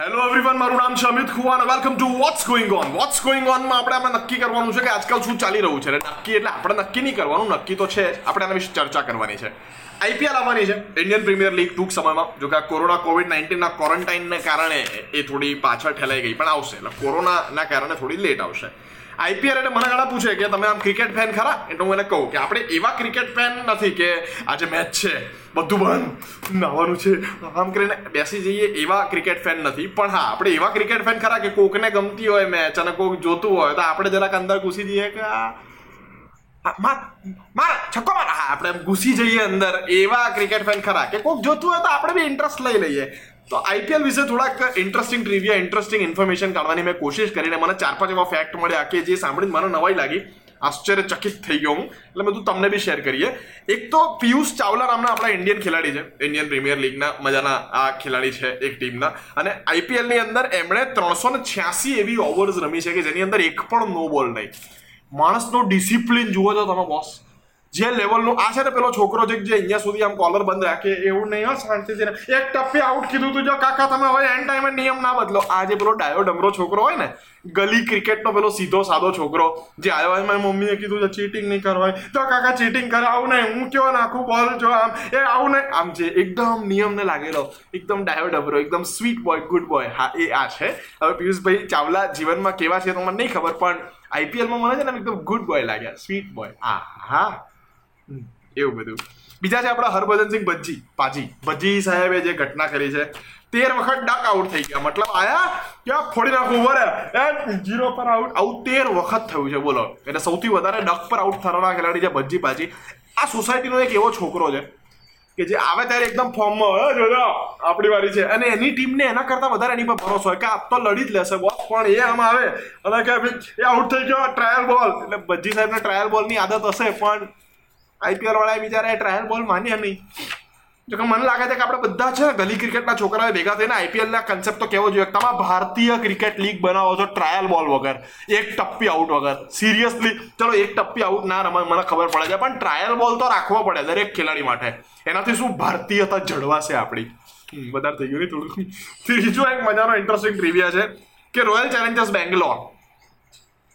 Hello everyone મારું નામ છે Amit Khuwan welcome to what's going on what's going ઓનમાં આપણે આપણે નક્કી કરવાનું છે કે આજકાલ શું ચાલી રહ્યું છે. નક્કી એટલે આપણે નક્કી નહીં કરવાનું, નક્કી તો છે આપણે આના વિશે ચર્ચા કરવાની છે. આઈપીએલ આવવાની છે. ઇન્ડિયન પ્રીમિયર લીગ ટૂંક સમયમાં જો કે આ કોરોના કોવિડ નાઇન્ટીનના ક્વોરન્ટાઇનને કારણે એ થોડી પાછળ ઠેલાઈ ગઈ, પણ આવશે. એટલે કોરોનાના કારણે થોડી લેટ આવશે. આઈપીએલ એટલે મને ઘણા પૂછે કે તમે આમ ક્રિકેટ ફેન ખરા? એટલે હું એને કહું કે આપણે એવા ક્રિકેટ ફેન નથી કે આજે મેચ છે. બધું બંધ. નાવાનું છે. આમ કરીને બેસી જઈએ એવા ક્રિકેટ ફેન નથી. પણ હા આપણે એવા ક્રિકેટ ફેન ખરા કે કોકને ગમતી હોય મેચ અને કોક જોતું હોય તો આપણે જરાક અંદર ઘૂસી જઈએ કે હા, આપણે ઘૂસી જઈએ અંદર. એવા ક્રિકેટ ફેન ખરા કે કોક જોતું હોય તો આપણે બી ઇન્ટરેસ્ટ લઈ લઈએ. તો આઈપીએલ વિશે થોડાક ઇન્ટરેસ્ટિંગ ટ્રીવિયા ઇન્ટરેસ્ટિંગ ઇન્ફોર્મેશન કાઢવાની મેં કોશિશ કરીને મને ચાર પાંચ એવા ફેક્ટ મળ્યા કે જે સાંભળીને મને નવાઈ લાગી. આશ્ચર્યચકિત થઈ ગયો હું. એટલે મેં તું તમને બી શેર કરીએ. એક તો પિયુષ ચાવલા નામના આપણા ઇન્ડિયન ખેલાડી છે. ઇન્ડિયન પ્રીમિયર લીગના મજાના આ ખેલાડી છે એક ટીમના. અને આઈપીએલની અંદર એમણે ત્રણસો ને છ્યાસી એવી ઓવર્સ રમી છે કે જેની અંદર એક પણ નો બોલ નહીં. માણસનો ડિસિપ્લિન જુઓ છો તમે બોસ જે લેવલનું આ છે ને પેલો છોકરો છે જે અહીંયા સુધી આમ કોલર બંધ રાખે, એવું નહીં, હો, શાંતિથી. એક ટપ્પે આઉટ કીધું તું, જો, કાકા, તમે હવે એન્ડ ટાઈમે નિયમ ના બદલો. આ જે પેલો ડાયો ડમરો છોકરો હોય ને, ગલી ક્રિકેટનો પેલો સીધો સાદો છોકરો, જે આવ્યો હોય મારી મમ્મીએ કીધું છે ચીટિંગ નહીં કરવાય. તો, કાકા ચીટિંગ કરે, આવું નહીં, હું કયો નાખું બોલ જો, આમ, એ આવું નહીં. આમ છે એકદમ નિયમને લાગેલો, એકદમ ડાયો ડબરો એકદમ સ્વીટ બોય ગુડ બોય હા, એ આ છે. હવે પિયુષભાઈ ચાવલા જીવનમાં કેવા છે તો મને નહીં ખબર, પણ આઈપીએલમાં મને છે ને એકદમ ગુડ બોય લાગ્યા સ્વીટ બોય આ હા એવું બધું. બીજા છે આપણા હરભજનસિંહ ભજ્જી, પાજી. ભજ્જી સાહેબે જે ઘટના કરી છે, તેર વખત ડક આઉટ થઈ ગયા. મતલબ આયા, ક્યાં ફોડી નાખું વરે જીરો પર આઉટ આવું તેર વખત થયું છે, બોલો. એટલે સૌથી વધારે ડક પર આઉટ થનારા ખેલાડી છે ભજ્જી, પાજી. આ સોસાયટીનો એક એવો છોકરો છે કે જે આવે ત્યારે એકદમ ફોર્મમાં જોજો આપણી વારી છે. અને એની ટીમને એના કરતા વધારે એની પર ભરોસો હોય કે આ તો લડી જ લેશે બોસ પણ એ આમ આવે. અને કે એ આઉટ થઈ ગયો ટ્રાયલ બોલ એટલે ભજ્જી સાહેબને ટ્રાયલ બોલની આદત હશે, પણ આઈપીએલ વાળા બિચારા ટ્રાયલ બોલ માન્યા નહીં. જો કે મને લાગે છે કે આપણે બધા છે ને ગલી ક્રિકેટના છોકરાઓ ભેગા થઈને આઈપીએલના કન્સેપ્ટ તો કેવો જોઈએ? તમે ભારતીય ક્રિકેટ લીગ બનાવો છો ટ્રાયલ બોલ વગર. એક ટપ્પી આઉટ વગર. સિરિયસલી ચલો એક ટપ્પી આઉટ ના રમાય મને ખબર પડે છે. પણ ટ્રાયલ બોલ તો રાખવો પડે દરેક ખેલાડી માટે. એનાથી શું ભારતીયતા જળવાશે આપણી? વધારે થઈ ગયું ને થોડું. ત્રીજો એક મજાનો ઇન્ટરેસ્ટિંગ ટ્રીવિયા છે કે રોયલ ચેલેન્જર્સ બેંગ્લોર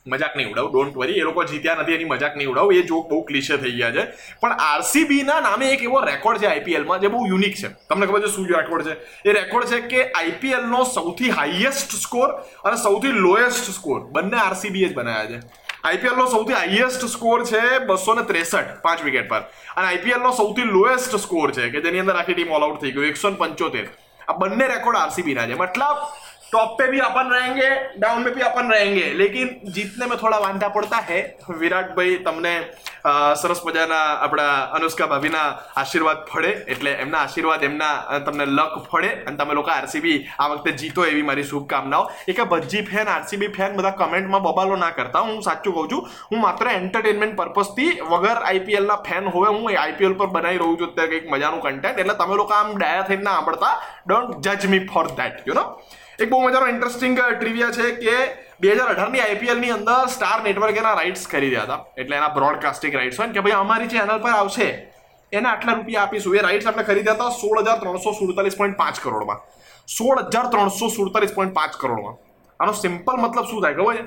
મજાક નહીં ઉડાવ ડોન્ટ વરી એ લોકો જીત્યા નથી, એની મજાક નહીં ઉડાવ, એ જોક બહુ ક્લિશે થઈ ગયા છે. પણ આરસીબીના નામે એક એવો રેકોર્ડ છે આઈપીએલમાં જે બહુ યુનિક છે. તમને ખબર છે શું રેકોર્ડ છે? એ રેકોર્ડ છે કે આઈપીએલનો સૌથી હાઈએસ્ટ સ્કોર અને સૌથી લોએસ્ટ સ્કોર બંને આરસીબીએ જ બનાવ્યા છે. આઈપીએલનો સૌથી હાઈએસ્ટ સ્કોર છે બસો ને ત્રેસઠ, પાંચ વિકેટ પર. અને આઈપીએલનો સૌથી લોએસ્ટ સ્કોર છે, કે જેની અંદર આખી ટીમ ઓલ આઉટ થઈ ગયું, એકસો પંચોતેર. આ બંને રેકોર્ડ આરસીબીના છે. મતલબ टॉप पे भी अपन रहेंगे डाउन में भी अपन रहेंगे लेकिन जीतने में थोड़ा वांधा पड़ता है વિરાટ ભાઈ તમને સરસ મજાના આપણા અનુષ્કા ભાભીના આશીર્વાદ ફળે એટલે એમના આશીર્વાદ એમના તમને લક ફળે અને તમે લોકો આરસીબી આ વખતે જીતો એવી મારી શુભકામનાઓ એક ભજ્જી ફેન આરસીબી ફેન બધા કમેન્ટમાં બબાલો ના કરતા હું સાચું કહું છું હું માત્ર એન્ટરટેનમેન્ટ પર્પઝથી વગર આઈપીએલના ફેન હોવે હું આઈપીએલ પર બનાવી રહ્યું છું અત્યારે કંઈક મજાનું કન્ટેન્ટ એટલે તમે લોકો આમ ડાયા થઈને ના સાંભળતા ડોન્ટ જજ me for that you know એક બહુ મજાનો ઇન્ટરેસ્ટિંગ ટ્રીવિયા છે કે બે હજાર અઢારની આઈપીએલની અંદર સ્ટાર નેટવર્ક એના રાઇટ્સ ખરીદ્યા હતા. એટલે એના બ્રોડકાસ્ટિંગ રાઇટ્સ હોય કે ભાઈ અમારી ચેનલ પર આવશે, એને આટલા રૂપિયા આપીશું. એ રાઇટ્સ આપણે ખરીદ્યા હતા સોળ હજાર ત્રણસો સુડતાલીસ પોઈન્ટ પાંચ કરોડમાં. સોળ હજાર ત્રણસો સુડતાલીસ પોઈન્ટ પાંચ કરોડમાં. આનો સિમ્પલ મતલબ શું થાય ખબર છે?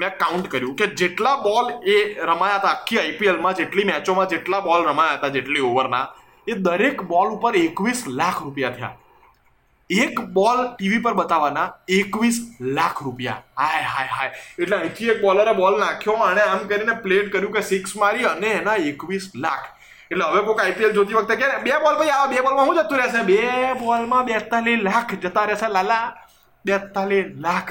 મેં કાઉન્ટ કર્યું કે જેટલા બોલ એ રમાયા હતા, આખી આઈપીએલમાં જેટલી મેચોમાં જેટલા બોલ રમાયા હતા, જેટલી ઓવરના એ દરેક બોલ ઉપર એકવીસ લાખ રૂપિયા થયા. એક બોલ ટીવી પર બતાવવાના એકવીસ લાખ રૂપિયા. હાય હાય હાય. એટલે અહીંથી એક બોલરે બોલ નાખ્યો અને આમ કરીને પ્લેટ કર્યું કે સિક્સ મારી અને એના એકવીસ લાખ. એટલે હવે કોઈક આઈપીએલ જોતી વખતે કે બે બોલ ભાઈ, આ બે બોલમાં શું જતું રહેશે? બે બોલમાં બેતાલીસ લાખ જતા રહેશે, લાલા. બેતાલીસ લાખ.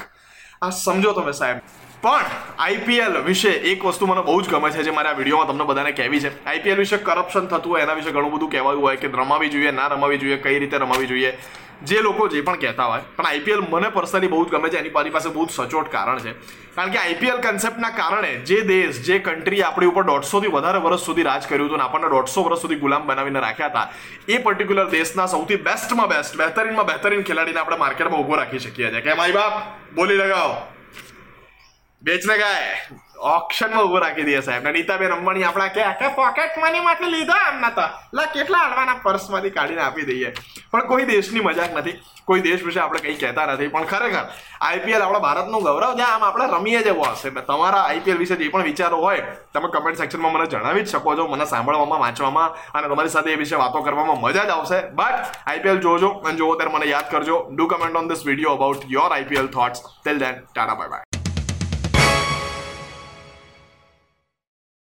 આ સમજો તમે સાહેબ. પણ આઈપીએલ વિશે એક વસ્તુ મને બહુ જ ગમે છે જે મારે આ વિડીયોમાં તમને બધાને કહેવી છે. આઈપીએલ વિશે કરપ્શન થતું હોય, એના વિશે ઘણું બધું કહેવાયું હોય કે રમાવી જોઈએ, ના રમાવી જોઈએ, કઈ રીતે રમાવી જોઈએ. જે લોકો જે પણ કહેતા હોય, પણ આઈપીએલ મને પર્સનલી બહુ જ ગમે છે, એની મારી પાસે બહુ જ સચોટ કારણ છે. કારણ કે આઈપીએલ કન્સેપ્ટના કારણે જે દેશ, જે કન્ટ્રી આપણી ઉપર દોઢસોથી વધારે વર્ષ સુધી રાજ કર્યું હતું અને આપણને દોઢસો વર્ષ સુધી ગુલામ બનાવીને રાખ્યા હતા, એ પર્ટિક્યુલર દેશના સૌથી બેસ્ટમાં બેસ્ટ બહેતરીનમાં બહેતરીન ખેલાડીને આપણે માર્કેટમાં ઊભો રાખી શકીએ છીએ. કે મારી બાપ? બોલી લગાવો. બેચને ગાય. ઓપ્શનમાં ઊભો રાખી દઈએ સાહેબ. નીતાબેન અંબાણી આપણા કે આખા પોકેટ મની માંથી લીધો એમના તો. લા, કેટલા અડવાના પર્સમાંથી કાઢીને આપી દઈએ. પણ કોઈ દેશની મજાક નથી. કોઈ દેશ વિશે આપણે કંઈ કહેતા નથી. પણ ખરેખર આઈપીએલ આપણા ભારતનું ગૌરવ જ્યાં આમ આપણે રમીએ જેવો હશે. તમારા આઈપીએલ વિશે જે પણ વિચારો હોય, તમે કમેન્ટ સેક્શનમાં મને જણાવી જ શકો છો, મને સાંભળવામાં, વાંચવામાં, અને તમારી સાથે એ વિશે વાતો કરવામાં મજા જ આવશે. બટ આઈપીએલ જોજો અને જોવો ત્યારે મને યાદ કરજો. Do comment on this video about your IPL thoughts tell then tata bye bye